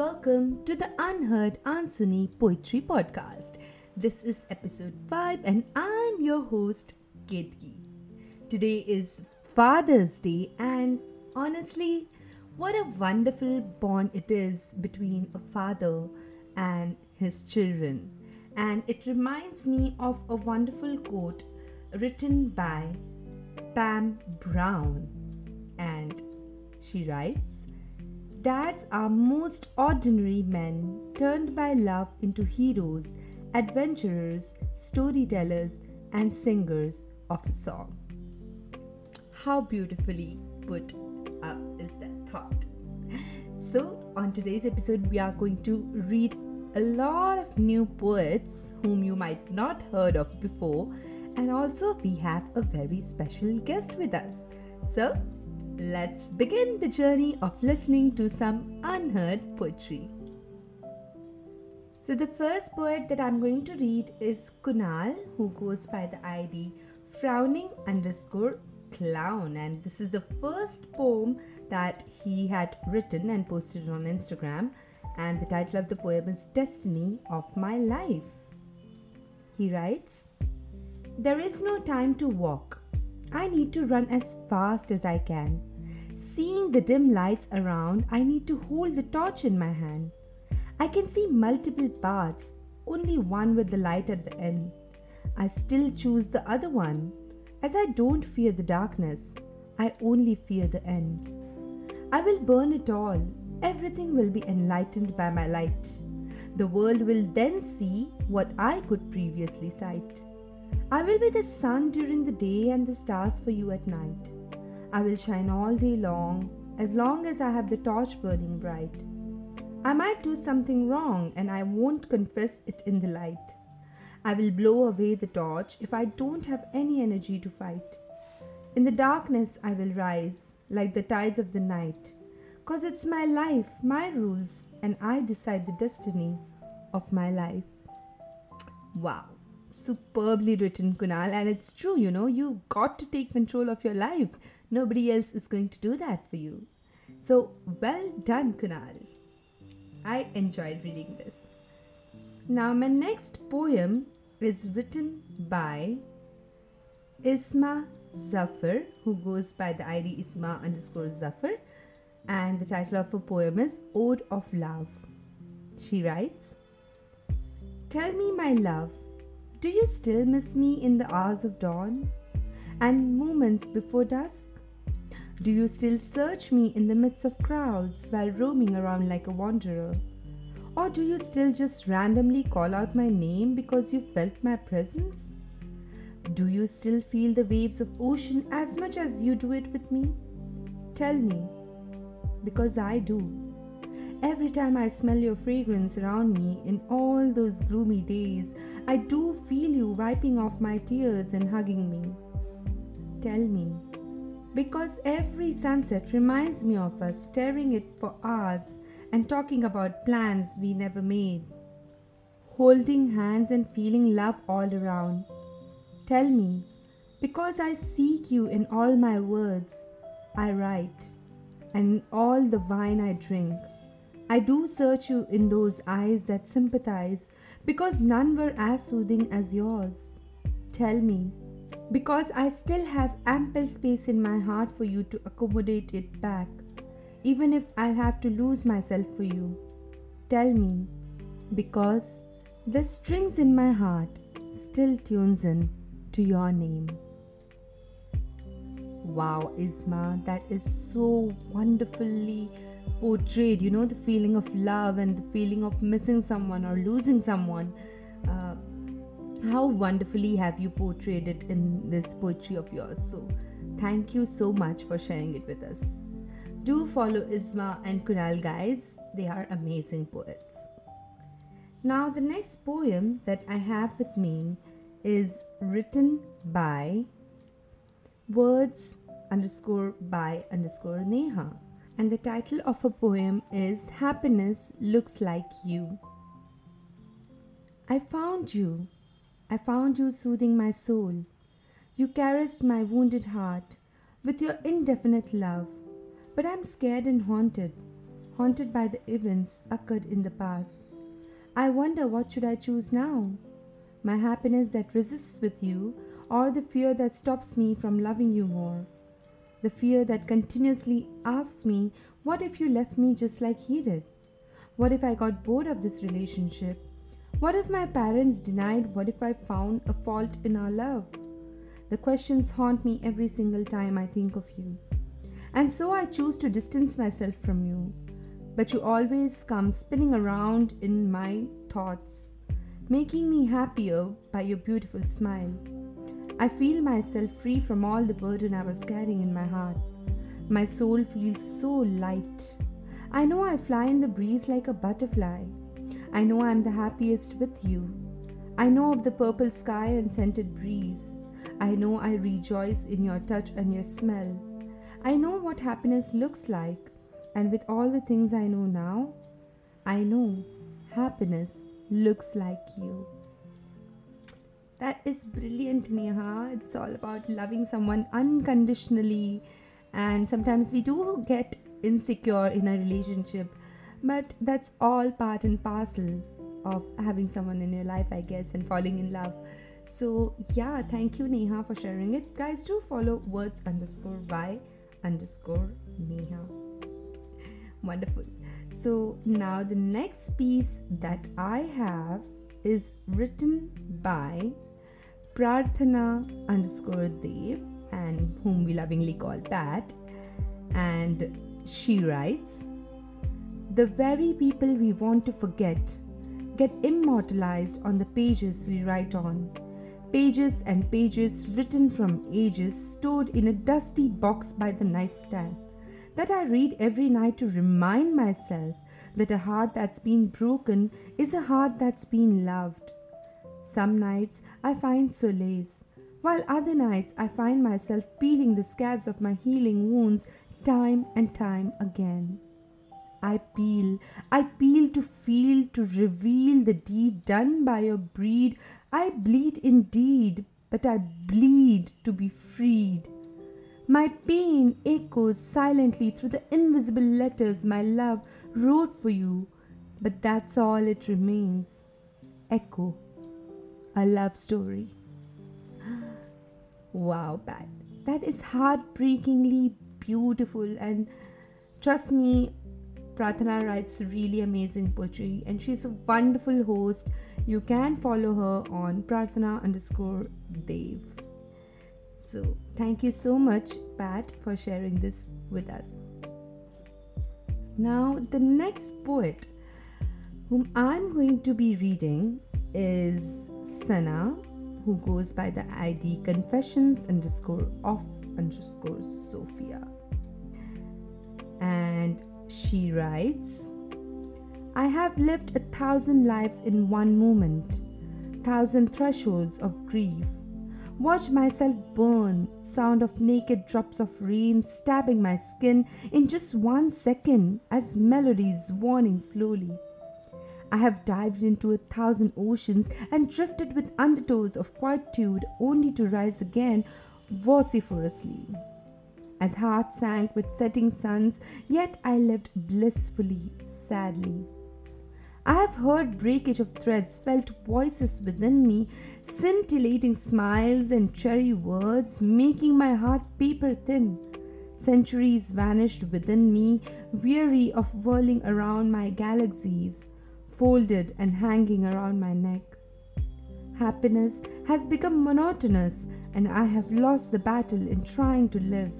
welcome to the Unheard Ansuni Poetry Podcast. This is episode 5 and I'm your host, Ketki. Today is Father's Day and honestly, what a wonderful bond it is between a father and his children. And it reminds me of a wonderful quote written by Pam Brown. And she writes, Dads are most ordinary men turned by love into heroes, adventurers, storytellers, and singers of a song. How beautifully put up is that thought? So, on today's episode, we are going to read a lot of new poets whom you might not heard of before, and also we have a very special guest with us. So, Let's begin the journey of listening to some unheard poetry. So, the first poet that I'm going to read is Kunal, who goes by the ID frowning underscore clown, and this is the first poem that he had written and posted on Instagram. And the title of the poem is Destiny of My Life. He writes There is no time to walk. I need to run as fast as I can. Seeing the dim lights around, I need to hold the torch in my hand. I can see multiple paths, only one with the light at the end. I still choose the other one, as I don't fear the darkness, I only fear the end. I will burn it all, everything will be enlightened by my light. The world will then see what I could previously sight. I will be the sun during the day and the stars for you at night. I will shine all day long as long as I have the torch burning bright. I might do something wrong and I won't confess it in the light. I will blow away the torch if I don't have any energy to fight. In the darkness, I will rise like the tides of the night. Cause it's my life, my rules, and I decide the destiny of my life. Wow, superbly written, Kunal, and it's true, you know, you've got to take control of your life. Nobody else is going to do that for you. So, well done, Kunal. I enjoyed reading this. Now, my next poem is written by Isma Zafar, who goes by the ID Isma underscore Zafar, and the title of her poem is Ode of Love. She writes Tell me, my love, do you still miss me in the hours of dawn and moments before dusk? Do you still search me in the midst of crowds while roaming around like a wanderer? Or do you still just randomly call out my name because you felt my presence? Do you still feel the waves of ocean as much as you do it with me? Tell me, because I do. Every time I smell your fragrance around me in all those gloomy days, I do feel you wiping off my tears and hugging me. Tell me, because every sunset reminds me of us staring it for hours and talking about plans we never made. Holding hands and feeling love all around. Tell me, because I seek you in all my words, I write, and in all the wine I drink. I do search you in those eyes that sympathize, because none were as soothing as yours. Tell me, because I still have ample space in my heart for you to accommodate it back, even if I'll have to lose myself for you. Tell me, because the strings in my heart still tunes in to your name. Wow, Isma, that is so wonderfully portrayed. You know, the feeling of love and the feeling of missing someone or losing someone. How wonderfully have you portrayed it in this poetry of yours. So, thank you so much for sharing it with us. Do follow Isma and Kunal, guys, they are amazing poets. Now, the next poem that I have with me is written by words underscore by underscore Neha. And the title of a poem is Happiness Looks Like You. I found you I found you soothing my soul. You caressed my wounded heart with your indefinite love. But I'm scared and haunted, haunted by the events occurred in the past. I wonder what should I choose now? My happiness that resists with you, or the fear that stops me from loving you more? The fear that continuously asks me, What if you left me just like he did? What if I got bored of this relationship? What if my parents denied? What if I found a fault in our love? The questions haunt me every single time I think of you. And so I choose to distance myself from you. But you always come spinning around in my thoughts, making me happier by your beautiful smile. I feel myself free from all the burden I was carrying in my heart. My soul feels so light. I know I fly in the breeze like a butterfly. I know I'm the happiest with you. I know of the purple sky and scented breeze. I know I rejoice in your touch and your smell. I know what happiness looks like, and with all the things I know now, I know happiness looks like you. That is brilliant, Neha. It's all about loving someone unconditionally, and sometimes we do get insecure in a relationship, but that's all part and parcel of having someone in your life, I guess, and falling in love. So, yeah, thank you, Neha, for sharing it. Guys, do follow words underscore by underscore Neha. Wonderful. So, now the next piece that I have is written by Prarthana underscore Dev, and whom we lovingly call Pat. And she writes, The very people we want to forget get immortalized on the pages we write on pages and pages written from ages stored in a dusty box by the nightstand that I read every night to remind myself that a heart that's been broken is a heart that's been loved. Some nights I find solace, while other nights I find myself peeling the scabs of my healing wounds time and time again. I peel, I peel to feel, to reveal the deed done by a breed I bleed indeed, but I bleed to be freed. My pain echoes silently through the invisible letters my love wrote for you, but that's all it remains. Echo, a love story. Wow, Pat, that is heartbreakingly beautiful, and trust me, Prarthana writes really amazing poetry and she's a wonderful host. You can follow her on Prarthana underscore Dev. So thank you so much, Pat, for sharing this with us. Now, the next poet whom I'm going to be reading is Sana, who goes by the ID confessions underscore of underscore Sophia. And she writes, I have lived a thousand lives in one moment, thousand thresholds of grief. Watch myself burn, sound of naked drops of rain stabbing my skin in just one second as melodies warning slowly. I have dived into a thousand oceans and drifted with undertows of quietude only to rise again vociferously as heart sank with setting suns, yet I lived blissfully, sadly. I have heard breakage of threads, felt voices within me, scintillating smiles and cherry words, making my heart paper thin. Centuries vanished within me, weary of whirling around my galaxies, folded and hanging around my neck. Happiness has become monotonous, and I have lost the battle in trying to live.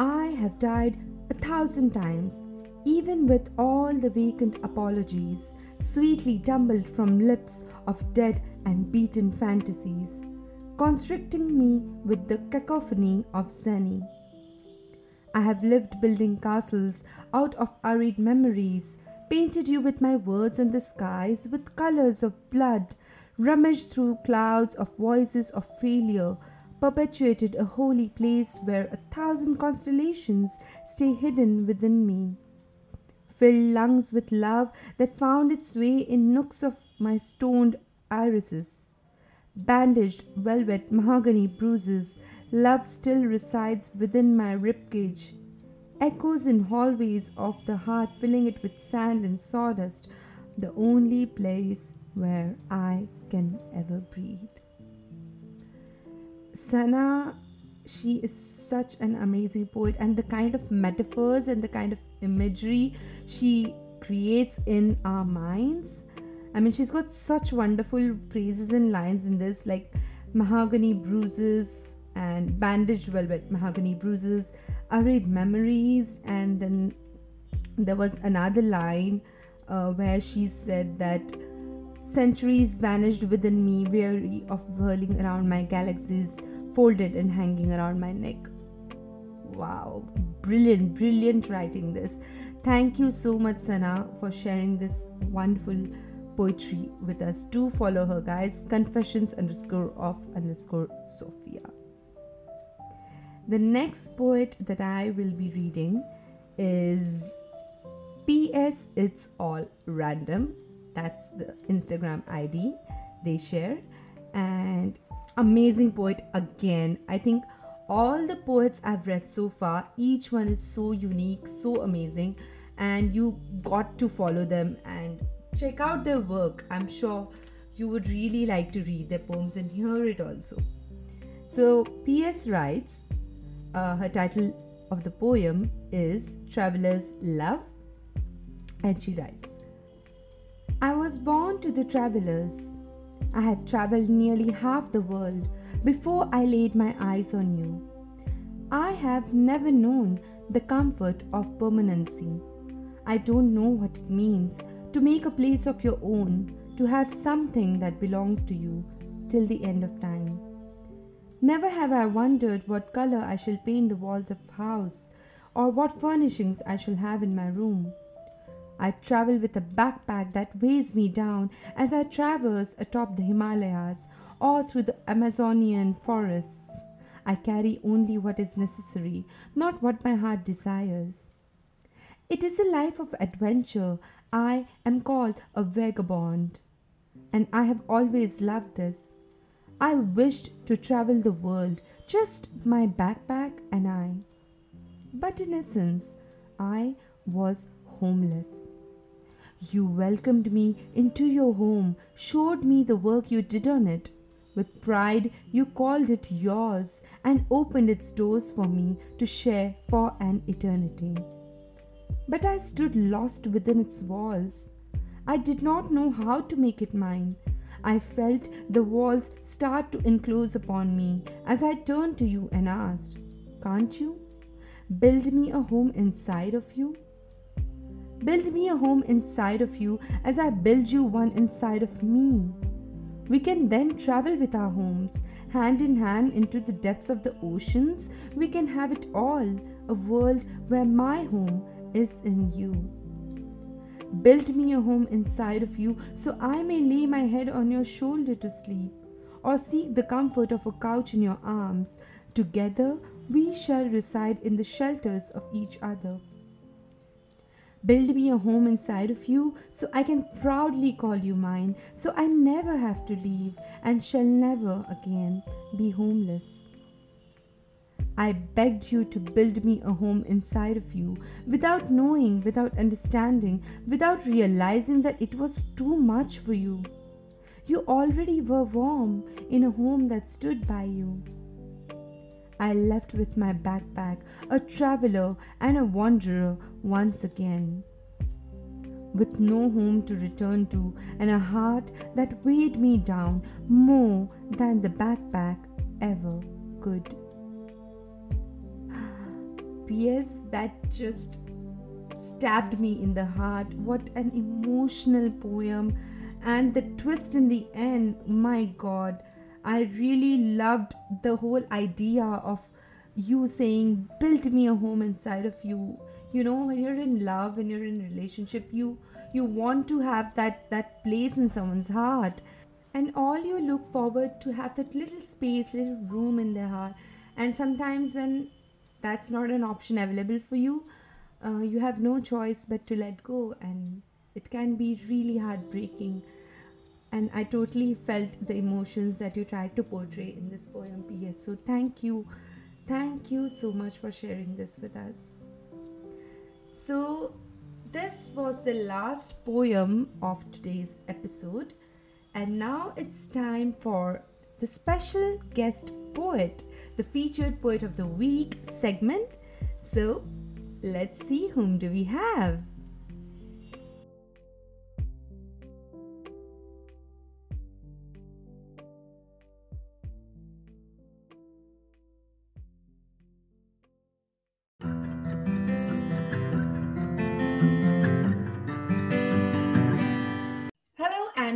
I have died a thousand times, even with all the vacant apologies sweetly tumbled from lips of dead and beaten fantasies, constricting me with the cacophony of Zeni. I have lived building castles out of arid memories, painted you with my words and the skies with colors of blood, rummaged through clouds of voices of failure, perpetuated a holy place where a thousand constellations stay hidden within me. Filled lungs with love that found its way in nooks of my stoned irises. Bandaged velvet mahogany bruises, love still resides within my ribcage. echoes in hallways of the heart, filling it with sand and sawdust, the only place where I can ever breathe. Sana, she is such an amazing poet, and the kind of metaphors and the kind of imagery she creates in our minds. I mean, she's got such wonderful phrases and lines in this, like mahogany bruises and bandaged velvet mahogany bruises, arrayed memories, and then there was another line uh, where she said that centuries vanished within me, weary of whirling around my galaxies, folded and hanging around my neck. Wow, brilliant, brilliant writing this. Thank you so much, Sana, for sharing this wonderful poetry with us. Do follow her, guys. Confessions underscore of underscore Sophia. The next poet that I will be reading is PS It's All Random. That's the Instagram ID they share. And amazing poet again. I think all the poets I've read so far, each one is so unique, so amazing, and you got to follow them and check out their work. I'm sure you would really like to read their poems and hear it also. So, PS writes, uh, her title of the poem is Traveler's Love, and she writes, I was born to the travelers. I had traveled nearly half the world before I laid my eyes on you. I have never known the comfort of permanency. I don't know what it means to make a place of your own, to have something that belongs to you till the end of time. Never have I wondered what color I shall paint the walls of house or what furnishings I shall have in my room. I travel with a backpack that weighs me down as I traverse atop the Himalayas or through the Amazonian forests. I carry only what is necessary, not what my heart desires. It is a life of adventure. I am called a vagabond, and I have always loved this. I wished to travel the world, just my backpack and I. But in essence, I was homeless. You welcomed me into your home, showed me the work you did on it. With pride, you called it yours and opened its doors for me to share for an eternity. But I stood lost within its walls. I did not know how to make it mine. I felt the walls start to enclose upon me as I turned to you and asked, Can't you? Build me a home inside of you? Build me a home inside of you as I build you one inside of me. We can then travel with our homes, hand in hand into the depths of the oceans. We can have it all a world where my home is in you. Build me a home inside of you so I may lay my head on your shoulder to sleep, or seek the comfort of a couch in your arms. Together we shall reside in the shelters of each other. Build me a home inside of you so I can proudly call you mine, so I never have to leave and shall never again be homeless. I begged you to build me a home inside of you without knowing, without understanding, without realizing that it was too much for you. You already were warm in a home that stood by you. I left with my backpack, a traveler and a wanderer once again. With no home to return to and a heart that weighed me down more than the backpack ever could. P.S. That just stabbed me in the heart. What an emotional poem! And the twist in the end, my god, I really loved the whole idea of you saying, Build me a home inside of you. You know, when you're in love, when you're in relationship, you you want to have that that place in someone's heart and all you look forward to have that little space little room in their heart and sometimes when that's not an option available for you, uh, you have no choice but to let go, and it can be really heartbreaking. And I totally felt the emotions that you tried to portray in this poem, PS. So, thank you. Thank you so much for sharing this with us. So, this was the last poem of today's episode, and now it's time for the special guest poet, the featured poet of the week segment. So, let's see whom do we have.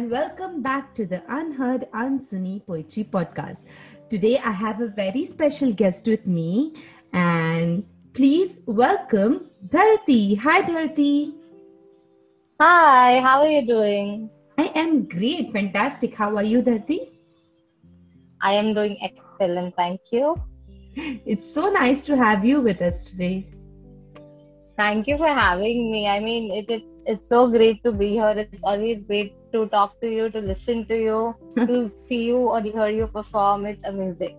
And welcome back to the Unheard Unsuni Poetry Podcast. Today I have a very special guest with me, and please welcome Dharti. Hi, Dharti. Hi, how are you doing? I am great, fantastic. How are you, Dharti? I am doing excellent, thank you. It's so nice to have you with us today. Thank you for having me. I mean, it, it's it's so great to be here. It's always great to talk to you, to listen to you, to see you or hear you perform. It's amazing.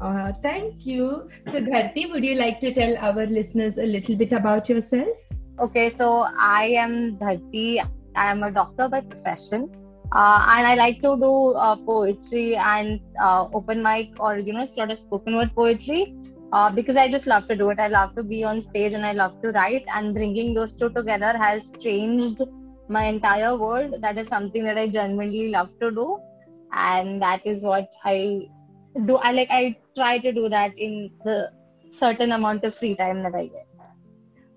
Uh, thank you. So, Dharti, would you like to tell our listeners a little bit about yourself? Okay, so I am Dharti. I am a doctor by profession. Uh, and I like to do uh, poetry and uh, open mic or you know sort of spoken word poetry uh, because I just love to do it. I love to be on stage and I love to write. And bringing those two together has changed my entire world that is something that i genuinely love to do. And that is what i do i like i try to do that in the certain amount of free time that i get.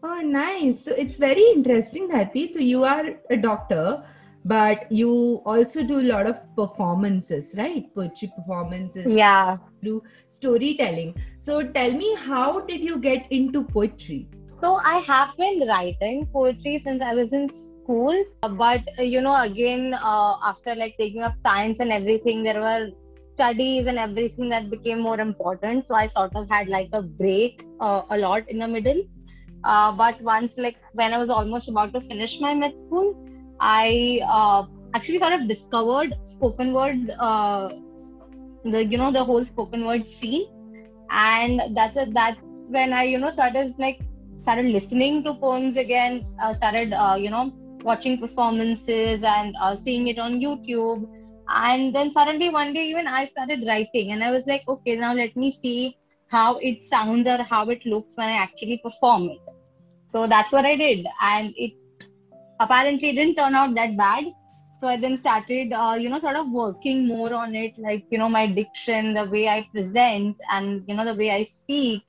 Oh nice. So it's very interesting Dharti. so you are a doctor but you also do a lot of performances right? Poetry performances yeah. do storytelling. So tell me how did you get into poetry so I have been writing poetry since I was in school, but you know, again, uh, after like taking up science and everything, there were studies and everything that became more important. So I sort of had like a break uh, a lot in the middle. Uh, but once, like when I was almost about to finish my med school, I uh, actually sort of discovered spoken word, uh, the you know the whole spoken word scene, and that's a, that's when I you know started like started listening to poems again, uh, started, uh, you know, watching performances and uh, seeing it on YouTube. And then suddenly one day, even I started writing, and I was like, okay, now let me see how it sounds or how it looks when I actually perform it. So that's what I did. And it apparently didn't turn out that bad. So I then started, uh, you know, sort of working more on it, like, you know, my diction, the way I present, and, you know, the way I speak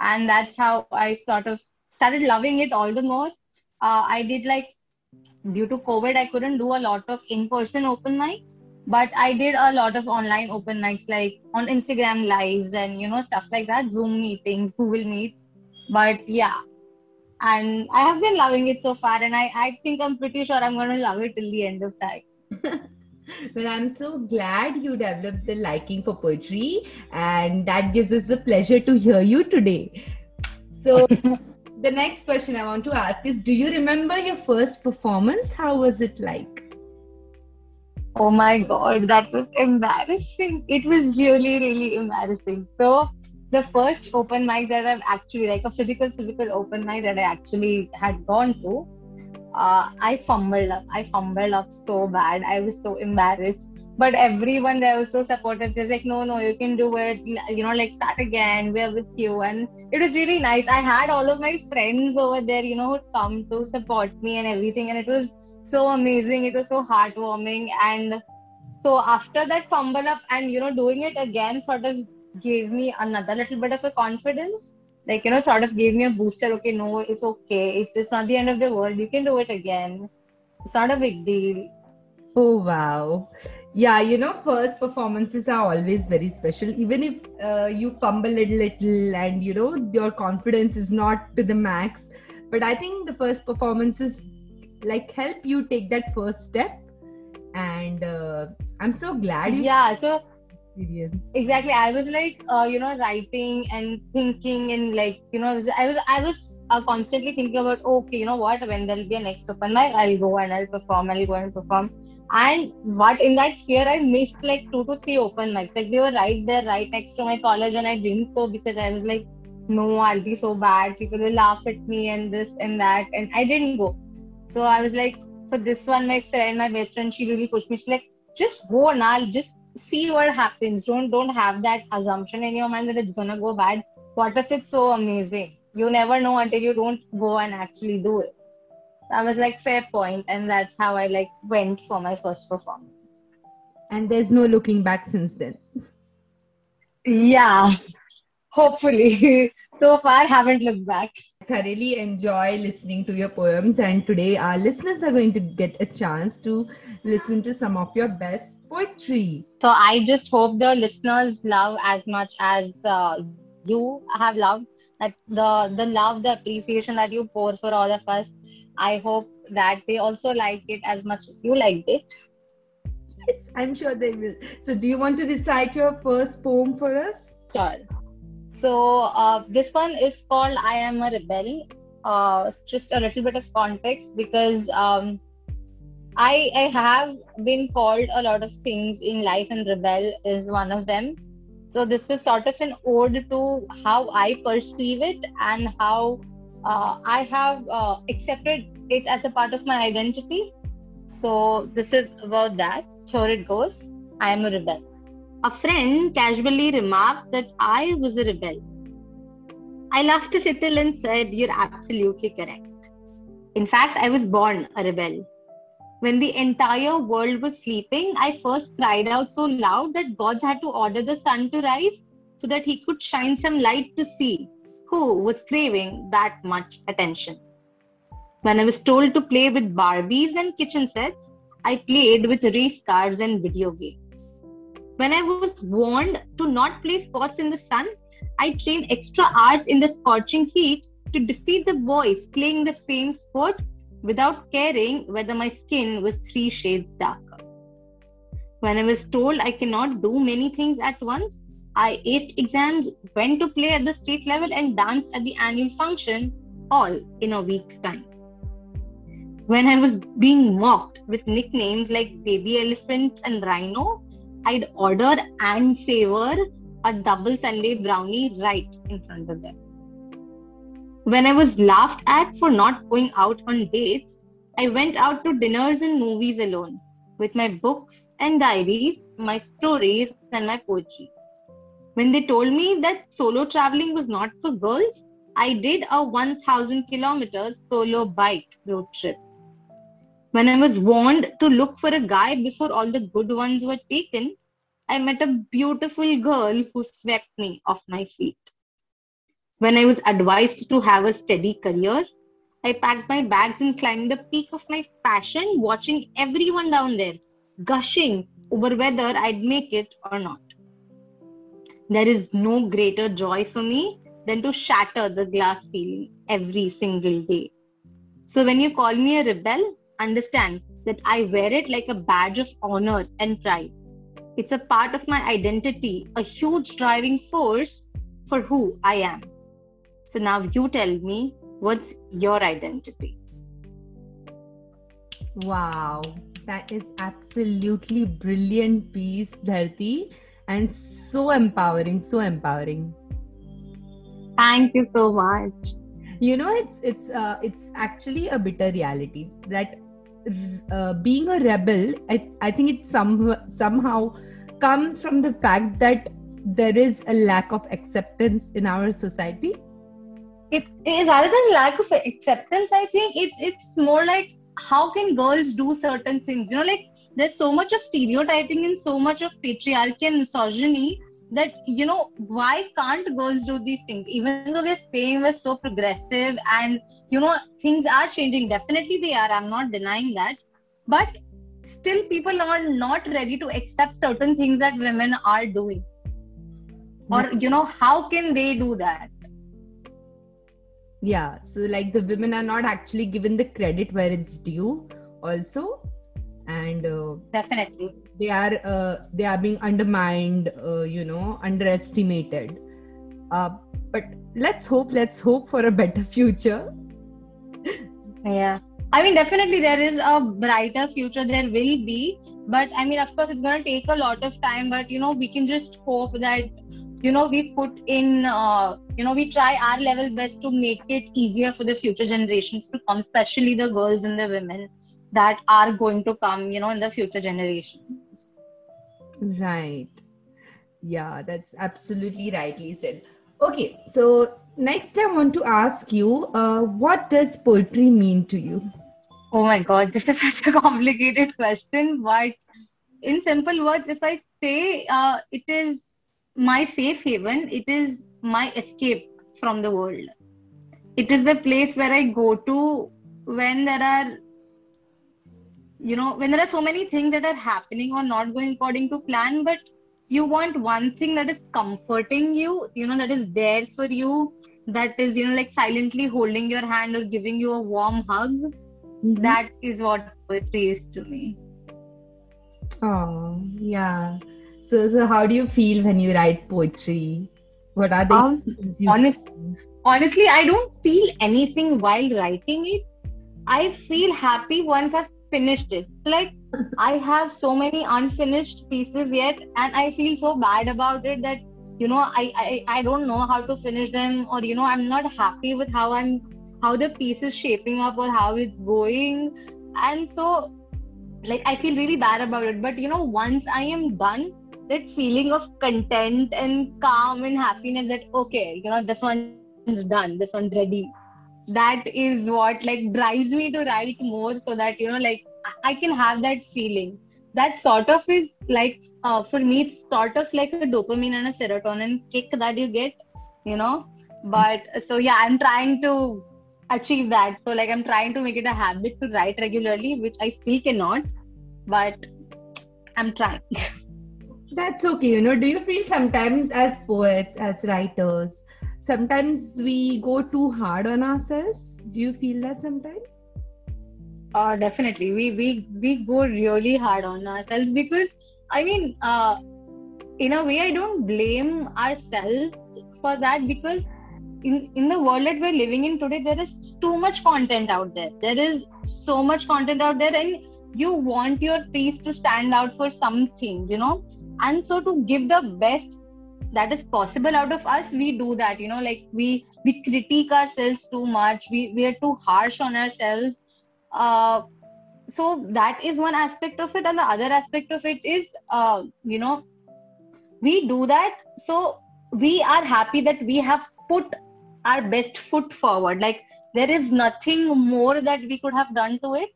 and that's how i sort of started loving it all the more. Uh, i did like due to covid i couldn't do a lot of in-person open mics but i did a lot of online open mics like on instagram lives and you know stuff like that zoom meetings google meets. But yeah. And i have been loving it so far and i, I think i'm pretty sure i'm going to love it till the end of time well, I'm so glad you developed the liking for poetry, and that gives us the pleasure to hear you today. So, the next question I want to ask is Do you remember your first performance? How was it like? Oh my god, that was embarrassing. It was really, really embarrassing. So, the first open mic that I've actually, like a physical, physical open mic that I actually had gone to, uh, I fumbled up. I fumbled up so bad. I was so embarrassed. But everyone there was so supportive. Just like, no, no, you can do it. You know, like start again. We're with you. And it was really nice. I had all of my friends over there, you know, who come to support me and everything. And it was so amazing. It was so heartwarming. And so after that fumble up and you know, doing it again sort of gave me another little bit of a confidence like you know sort of gave me a booster okay no it's okay. It's it's not the end of the world. You can do it again. It's not a big deal. Oh wow. Yeah you know first performances are always very special. Even if uh, you fumble a little and you know your confidence is not to the max. But i think the first performances like help you take that first step. And uh, i'm so glad you yeah so experience exactly i was like uh, you know writing and thinking and like you know i was i was, I was uh, constantly thinking about okay you know what when there'll be a next open mic i'll go and i'll perform i'll go and perform and what in that fear i missed like two to three open mics like they were right there right next to my college and i didn't go because i was like no, I'll be so bad. People will laugh at me and this and that. And I didn't go. So I was like, for this one, my friend, my best friend, she really pushed me. She's like, just go and I'll just see what happens. Don't don't have that assumption in your mind that it's gonna go bad. What if it's so amazing? You never know until you don't go and actually do it. I was like, fair point, and that's how I like went for my first performance. And there's no looking back since then. Yeah, hopefully. so far, haven't looked back. Thoroughly enjoy listening to your poems, and today our listeners are going to get a chance to listen to some of your best poetry. So I just hope the listeners love as much as uh, you have loved that the the love, the appreciation that you pour for all of us. I hope that they also like it as much as you liked it. Yes, I'm sure they will. So, do you want to recite your first poem for us? Sure. So uh, this one is called "I Am a Rebel." Uh, just a little bit of context because um, I I have been called a lot of things in life, and rebel is one of them. So this is sort of an ode to how I perceive it and how uh, I have uh, accepted it as a part of my identity. So this is about that. Here it goes. I am a rebel. A friend casually remarked that I was a rebel. I laughed a little and said, You're absolutely correct. In fact, I was born a rebel. When the entire world was sleeping, I first cried out so loud that gods had to order the sun to rise so that he could shine some light to see who was craving that much attention. When I was told to play with Barbies and kitchen sets, I played with race cars and video games. When I was warned to not play sports in the sun, I trained extra hours in the scorching heat to defeat the boys playing the same sport without caring whether my skin was three shades darker. When I was told I cannot do many things at once, I aced exams, went to play at the state level, and danced at the annual function, all in a week's time. When I was being mocked with nicknames like Baby Elephant and Rhino, I'd order and savor a double sundae brownie right in front of them. When I was laughed at for not going out on dates, I went out to dinners and movies alone with my books and diaries, my stories, and my poetries. When they told me that solo traveling was not for girls, I did a 1000 kilometers solo bike road trip. When I was warned to look for a guy before all the good ones were taken, I met a beautiful girl who swept me off my feet. When I was advised to have a steady career, I packed my bags and climbed the peak of my passion, watching everyone down there gushing over whether I'd make it or not. There is no greater joy for me than to shatter the glass ceiling every single day. So when you call me a rebel, understand that I wear it like a badge of honor and pride. It's a part of my identity, a huge driving force for who I am. So now you tell me what's your identity? Wow, that is absolutely brilliant piece, Dharti, and so empowering, so empowering. Thank you so much. You know, it's it's uh, it's actually a bitter reality that uh, being a rebel, I, I think it some somehow comes from the fact that there is a lack of acceptance in our society it, it rather than lack of acceptance i think it's it's more like how can girls do certain things? You know like there's so much of stereotyping and so much of patriarchy and misogyny that you know why can't girls do these things? Even though we're saying we're so progressive and you know things are changing. Definitely they are. I'm not denying that. But still people are not ready to accept certain things that women are doing. Or mm-hmm. you know how can they do that yeah so like the women are not actually given the credit where it's due also. And uh, definitely. they are uh, they are being undermined uh, you know underestimated. Uh, but let's hope let's hope for a better future. Yeah. I mean definitely there is a brighter future there will be. But i mean of course it's going to take a lot of time. But you know we can just hope that you know we put in uh, you know we try our level best to make it easier for the future generations to come especially the girls and the women that are going to come you know in the future generations right. Yeah that's absolutely rightly said. Okay so next i want to ask you uh, what does poetry mean to you? Oh my god this is such a complicated question but in simple words if i say uh, it is my safe haven it is my escape from the world. It is the place where i go to when there are you know when there are so many things that are happening or not going according to plan but you want one thing that is comforting you you know that is there for you that is you know like silently holding your hand or giving you a warm hug mm-hmm. that is what poetry is to me. Oh yeah so, so how do you feel when you write poetry? What are the um, honest, honestly, I don't feel anything while writing it. I feel happy once I've finished it. Like I have so many unfinished pieces yet, and I feel so bad about it that you know I, I I don't know how to finish them, or you know I'm not happy with how I'm how the piece is shaping up or how it's going, and so like I feel really bad about it. But you know, once I am done, that feeling of content and calm and happiness that okay you know this one's done this one's ready. That is what like drives me to write more so that you know like i can have that feeling. That sort of is like uh, for me it's sort of like a dopamine and a serotonin kick that you get you know. But so yeah i'm trying to achieve that. So like i'm trying to make it a habit to write regularly which i still cannot but i'm trying that's okay you know. Do you feel sometimes as poets as writers sometimes we go too hard on ourselves? Do you feel that sometimes? Uh definitely. We we we go really hard on ourselves because i mean uh in a way i don't blame ourselves for that because in in the world that we're living in today there is too much content out there. There is so much content out there and you want your piece to stand out for something you know and so to give the best that is possible out of us we do that you know like we we critique ourselves too much. We we are too harsh on ourselves. Uh so that is one aspect of it. And the other aspect of it is uh you know we do that. So we are happy that we have put our best foot forward. Like there is nothing more that we could have done to it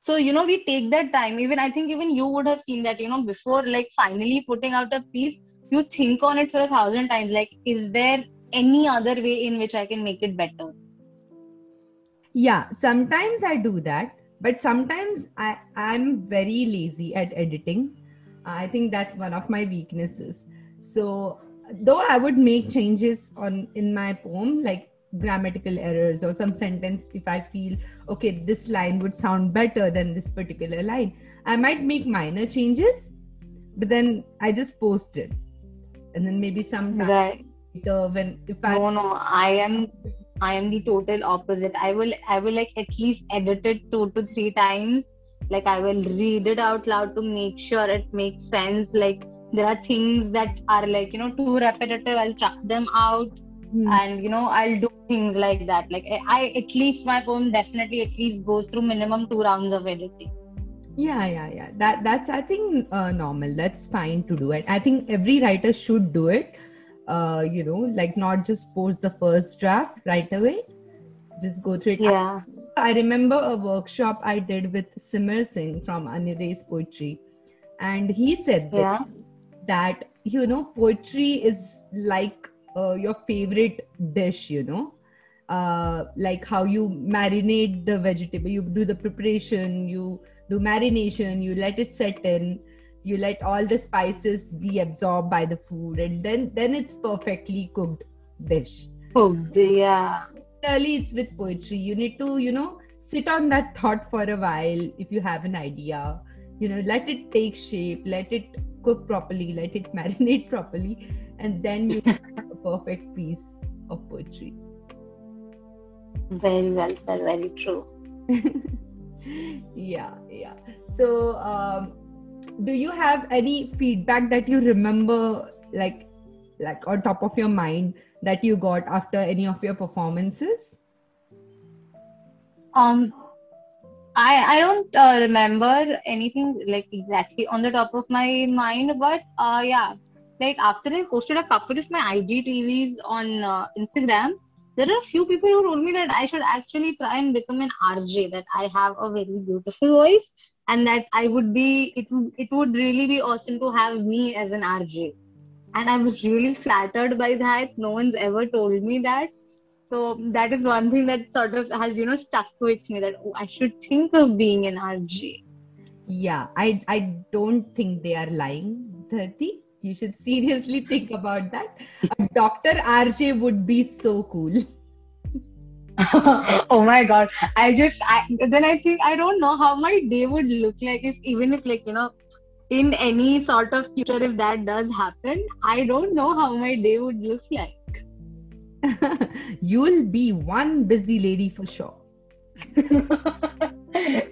so you know we take that time. Even i think even you would have seen that you know before like finally putting out a piece you think on it for a thousand times like is there any other way in which i can make it better? Yeah sometimes i do that but sometimes i i'm very lazy at editing. I think that's one of my weaknesses. So though i would make changes on in my poem like grammatical errors or some sentence if i feel okay this line would sound better than this particular line. I might make minor changes but then i just post it. And then maybe some right. later when if i no no i am i am the total opposite. I will i will like at least edit it two to three times. Like i will read it out loud to make sure it makes sense. Like there are things that are like you know too repetitive. I'll chuck them out mm. and you know i'll do things like that. Like i at least my poem definitely at least goes through minimum two rounds of editing. Yeah yeah yeah. That that's i think uh, normal. That's fine to do. It i think every writer should do it. Uh, you know like not just post the first draft right away. Just go through it. Yeah. I remember a workshop i did with simar singh from UnErase poetry. And he said that, yeah. that you know poetry is like uh, your favorite dish you know? Uh, like how you marinate the vegetable you do the preparation you do marination you let it set in you let all the spices be absorbed by the food and then then it's perfectly cooked dish. Oh yeah. Early, it's with poetry. You need to you know sit on that thought for a while if you have an idea. You know let it take shape let it cook properly let it marinate properly and then you have a perfect piece of poetry. Very well said, very true. yeah, yeah. So, um, do you have any feedback that you remember, like like on top of your mind that you got after any of your performances? Um, I I don't uh, remember anything like exactly on the top of my mind, but uh, yeah, like after I posted a couple of my IGTVs on uh, Instagram, there are a few people who told me that I should actually try and become an RJ. That I have a very beautiful voice, and that I would be it. It would really be awesome to have me as an RJ, and I was really flattered by that. No one's ever told me that so that is one thing that sort of has you know stuck with me that oh, i should think of being an rj yeah i i don't think they are lying Dharti. You should seriously think about that a doctor rj would be so cool oh my god i just I, then i think i don't know how my day would look like if even if like you know in any sort of future if that does happen i don't know how my day would look like You'll be one busy lady for sure.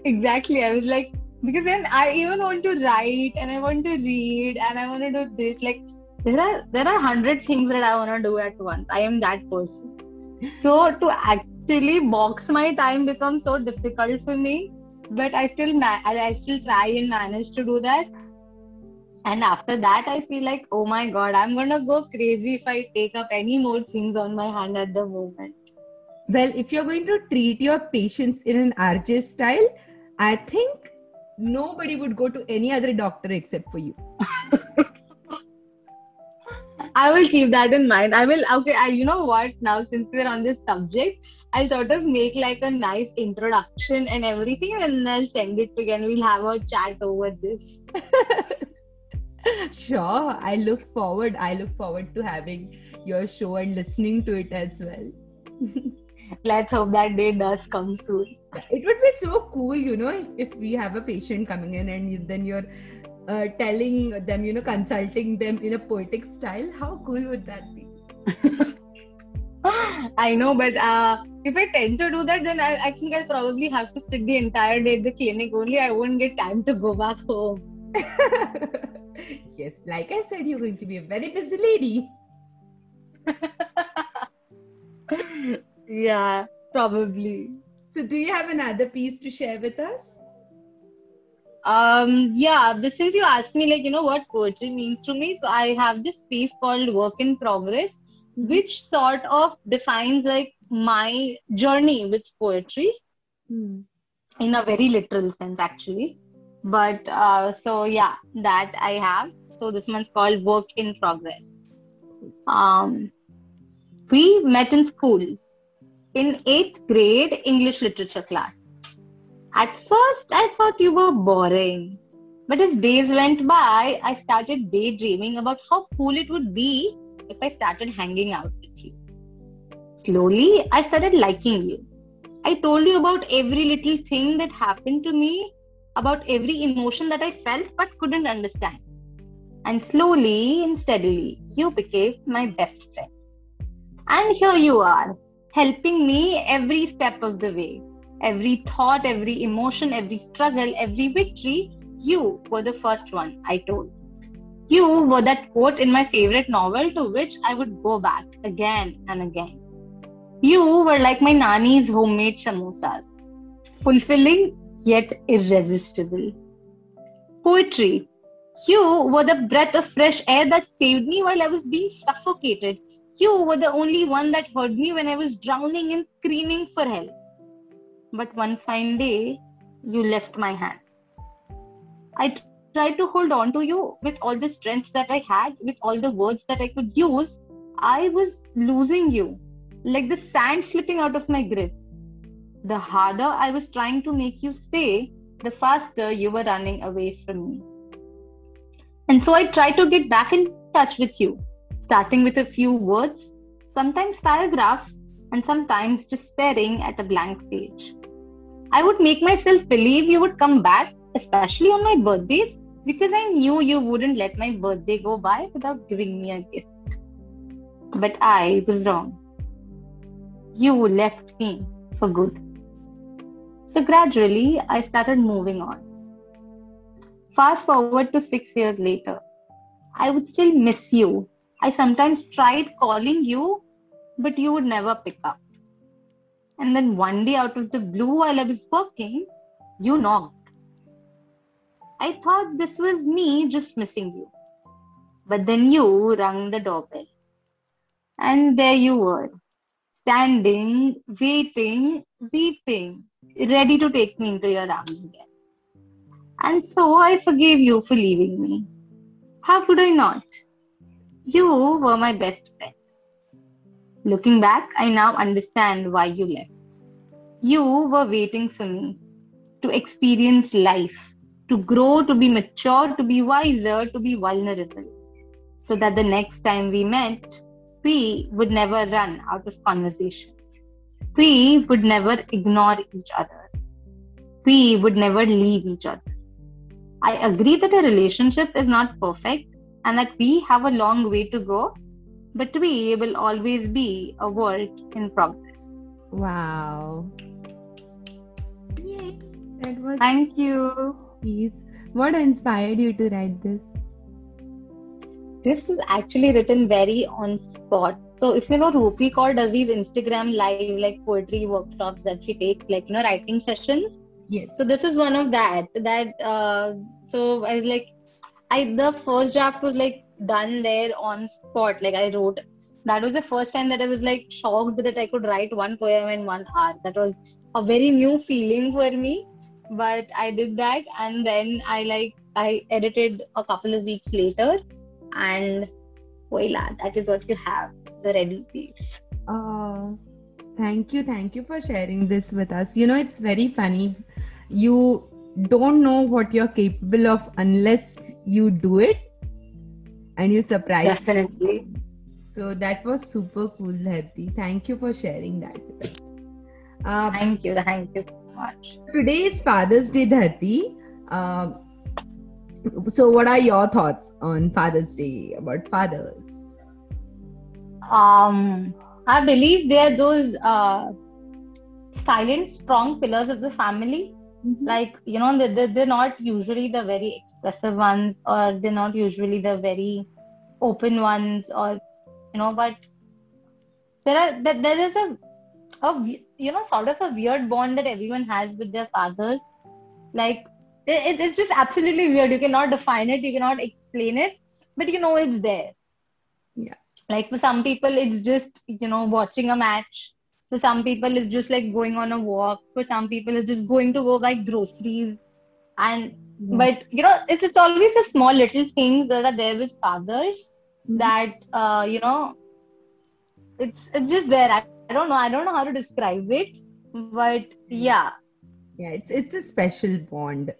exactly. I was like, because then I even want to write and I want to read and I want to do this. Like there are there are hundred things that I want to do at once. I am that person. So to actually box my time becomes so difficult for me. But I still ma- I still try and manage to do that and after that i feel like oh my god i'm gonna go crazy if i take up any more things on my hand at the moment well if you're going to treat your patients in an rj style i think nobody would go to any other doctor except for you I will keep that in mind. I will, okay, I, you know what? Now, since we're on this subject, I'll sort of make like a nice introduction and everything, and I'll send it again. We'll have a chat over this. sure i look forward i look forward to having your show and listening to it as well let's hope that day does come soon it would be so cool you know if, if we have a patient coming in and you, then you're uh, telling them you know consulting them in a poetic style how cool would that be I know, but uh, if I tend to do that, then I, I think I'll probably have to sit the entire day at the clinic only. I won't get time to go back home. yes, like I said, you're going to be a very busy lady. yeah, probably. So, do you have another piece to share with us? Um, yeah, but since you asked me, like, you know, what poetry means to me, so I have this piece called Work in Progress, which sort of defines like my journey with poetry hmm. in a very literal sense, actually. But uh, so yeah that i have. So this one's called work in progress. Um, we met in school in eighth grade english literature class at first i thought you were boring but as days went by i started daydreaming about how cool it would be if i started hanging out with you slowly i started liking you i told you about every little thing that happened to me about every emotion that I felt but couldn't understand. And slowly and steadily, you became my best friend. And here you are, helping me every step of the way. Every thought, every emotion, every struggle, every victory, you were the first one I told. You were that quote in my favorite novel to which I would go back again and again. You were like my nani's homemade samosas, fulfilling yet irresistible. Poetry. You were the breath of fresh air that saved me while I was being suffocated. You were the only one that heard me when I was drowning and screaming for help. But one fine day, you left my hand. I tried to hold on to you with all the strength that I had, with all the words that I could use. I was losing you, like the sand slipping out of my grip the harder I was trying to make you stay, the faster you were running away from me. And so I tried to get back in touch with you, starting with a few words, sometimes paragraphs, and sometimes just staring at a blank page. I would make myself believe you would come back, especially on my birthdays, because I knew you wouldn't let my birthday go by without giving me a gift. But I was wrong. You left me for good. So gradually, I started moving on. Fast forward to six years later, I would still miss you I sometimes tried calling you, but you would never pick up. And then one day, out of the blue, while I was working, you knocked. I thought this was me just missing you. But then you rang the doorbell. And there you were, standing, waiting, weeping, ready to take me into your arms again. And so I forgave you for leaving me. How could I not? You were my best friend. Looking back, I now understand why you left. You were waiting for me to experience life, to grow, to be mature, to be wiser, to be vulnerable, so that the next time we met, we would never run out of conversations. We would never ignore each other. We would never leave each other. I agree that a relationship is not perfect and that we have a long way to go, but we will always be a work in progress. Wow. Yay. That was Thank you. Please. What inspired you to write this? This is actually written very on spot. So if you know Rupi Kaur does these Instagram live like poetry workshops that she takes, like you know, writing sessions. Yes. So this is one of that. That uh so I was like I the first draft was like done there on spot. Like I wrote that was the first time that I was like shocked that I could write one poem in one hour. That was a very new feeling for me. But I did that and then I like I edited a couple of weeks later and voila, that is what you have, the ready piece. Oh, thank you. Thank you for sharing this with us. You know, it's very funny. You don't know what you're capable of unless you do it and you surprise. Definitely. So that was super cool, Dharti. Thank you for sharing that. Uh, Thank you. Thank you so much. today is Father's Day, Dharti. Uh, so, what are your thoughts on Father's Day about fathers? Um, I believe they are those uh, silent, strong pillars of the family. Mm-hmm. Like, you know, they, they, they're not usually the very expressive ones, or they're not usually the very open ones, or, you know, but there are there, there is a, a you know sort of a weird bond that everyone has with their fathers. Like it, it's it's just absolutely weird. You cannot define it. You cannot explain it. But you know it's there. Yeah. like for some people it's just you know watching a match for some people it's just like going on a walk. For some people it's just going to go buy groceries. And but you know it's, it's always the small little things that are there with fathers Mhm. that uh, you know it's it's just there. I, I don't know. I don't know how to describe it. But yeah. Yeah, it's it's a special bond,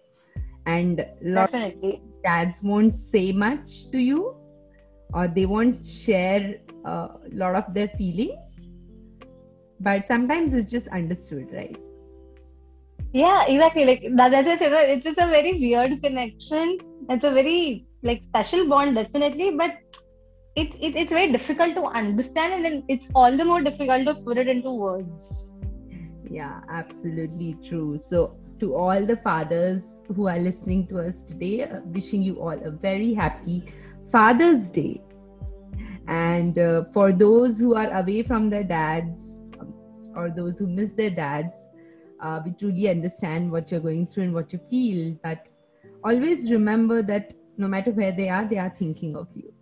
and lot definitely. dads won't say much to you, or they won't share a lot of their feelings. But sometimes it's just understood, right? yeah exactly like that, that's know, it's just a very weird connection it's a very like special bond definitely but it's it, it's very difficult to understand and then it's all the more difficult to put it into words Yeah, absolutely true. So, to all the fathers who are listening to us today, uh, wishing you all a very happy Father's Day. And uh, for those who are away from their dads or those who miss their dads, uh, we truly understand what you're going through and what you feel. But always remember that no matter where they are, they are thinking of you.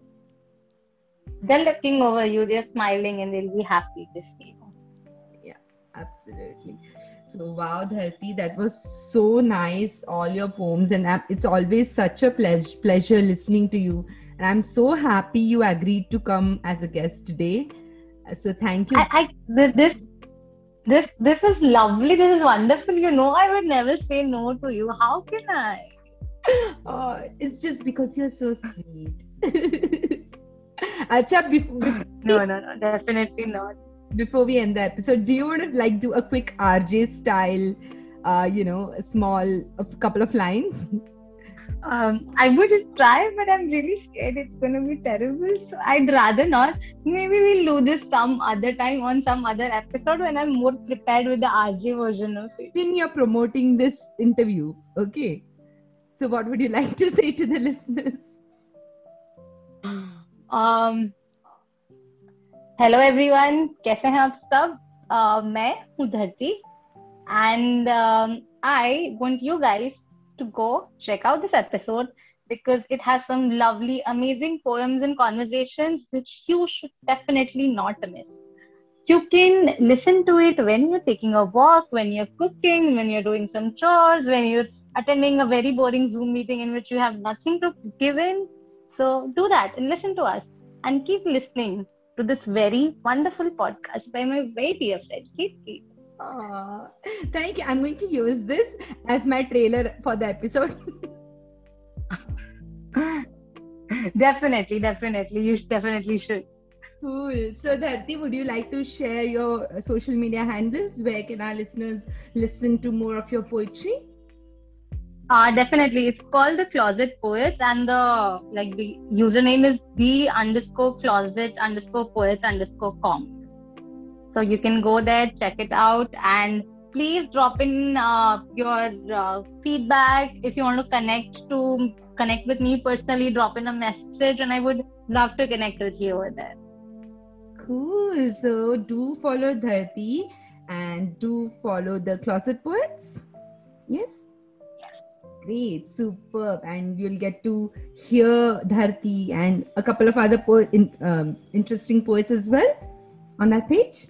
they're looking over you they're smiling and they'll be happy to see you Yeah, Absolutely. So, wow, Dharti, that was so nice. All your poems, and it's always such a pleasure, pleasure listening to you. And I'm so happy you agreed to come as a guest today. So, thank you. I, I this this this was lovely. This is wonderful. You know i would never say no to you. How can i? Oh, it's just because you're so sweet. Acha, before, no no no definitely not. before we end the episode, do you want to like do a quick RJ style, uh, you know, a small, a couple of lines? um i would try but i'm really scared it's gonna be terrible so i'd rather not maybe we'll do this some other time on some other episode when i'm more prepared with the rj version of it in you're promoting this interview. Okay. So, what would you like to say to the listeners? um hello everyone कैसे हैं आप सब uh, मैं हूँ धरती and um, I want you guys to go check out this episode because it has some lovely, amazing poems and conversations which you should definitely not miss. You can listen to it when you're taking a walk, when you're cooking, when you're doing some chores, when you're attending a very boring Zoom meeting in which you have nothing to give in. So do that and listen to us and keep listening to this very wonderful podcast by my very dear friend, Kiki. Aww. Thank you. I'm going to use this as my trailer for the episode. definitely, definitely. You definitely should. Cool. So, Dharti, would you like to share your social media handles? Where can our listeners listen to more of your poetry? Uh, definitely. It's called the Closet Poets, and the like the username is the underscore closet underscore poets underscore com. So you can go there, check it out, and please drop in uh, your uh, feedback if you want to connect to connect with me personally. Drop in a message, and I would love to connect with you over there. Cool. So do follow Dharti and do follow the Closet Poets. Yes great superb and you'll get to hear dharti and a couple of other po- in, um, interesting poets as well on that page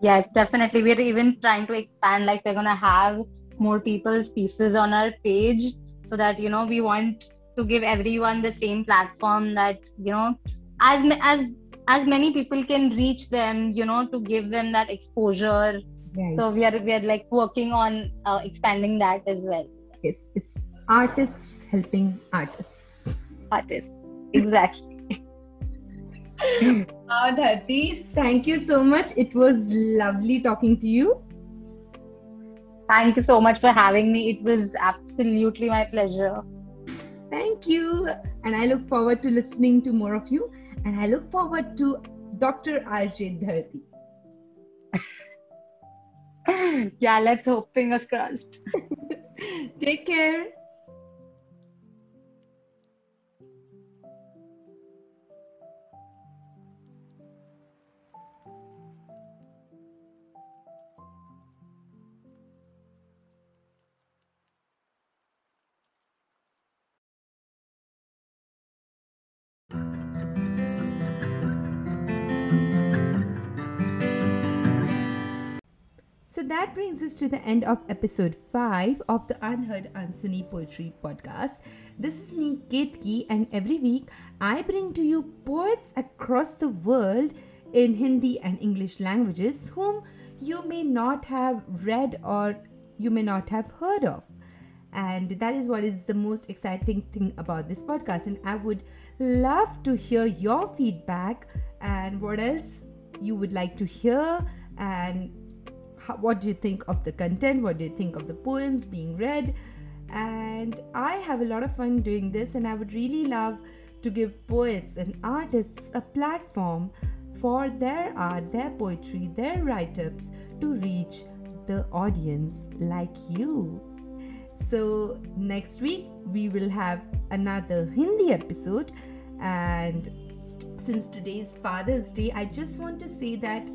yes definitely. We're even trying to expand like we're gonna have more people's pieces on our page so that you know we want to give everyone the same platform that you know as as as many people can reach them you know to give them that exposure. Right. so we are we are like working on uh, expanding that as well. Yes it's artists helping artists. Artists. Exactly uh, Dharti, thank you so much. It was lovely talking to you. Thank you so much for having me. It was absolutely my pleasure. Thank you. And i look forward to listening to more of you. And i look forward to dr rj dharti. Yeah let's hope fingers crossed. Take care. So that brings us to the end of episode 5 of the Unheard Unsuni Poetry Podcast. This is me, Ketki, and every week I bring to you poets across the world in Hindi and English languages whom you may not have read or you may not have heard of. And that is what is the most exciting thing about this podcast. And I would love to hear your feedback and what else you would like to hear and what do you think of the content? What do you think of the poems being read? And i have a lot of fun doing this and i would really love to give poets and artists a platform for their art their poetry their write-ups to reach the audience like you. So next week we will have another hindi episode. And since today's father's day i just want to say that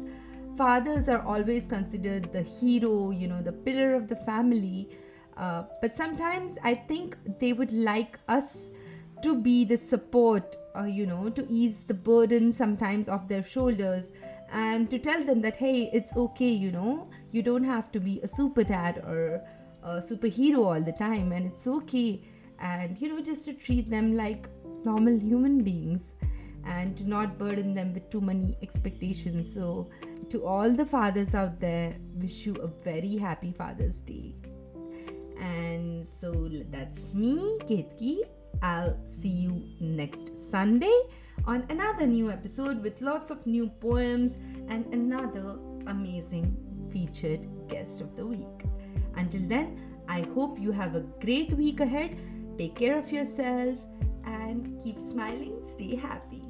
fathers are always considered the hero, you know, the pillar of the family. Uh, but sometimes I think they would like us to be the support, uh, you know, to ease the burden sometimes off their shoulders and to tell them that, hey, it's okay, you know, you don't have to be a super dad or a superhero all the time, and it's okay. And, you know, just to treat them like normal human beings and to not burden them with too many expectations. So, to all the fathers out there, wish you a very happy Father's Day. And so that's me, Ketki. I'll see you next Sunday on another new episode with lots of new poems and another amazing featured guest of the week. Until then, I hope you have a great week ahead. Take care of yourself and keep smiling, stay happy.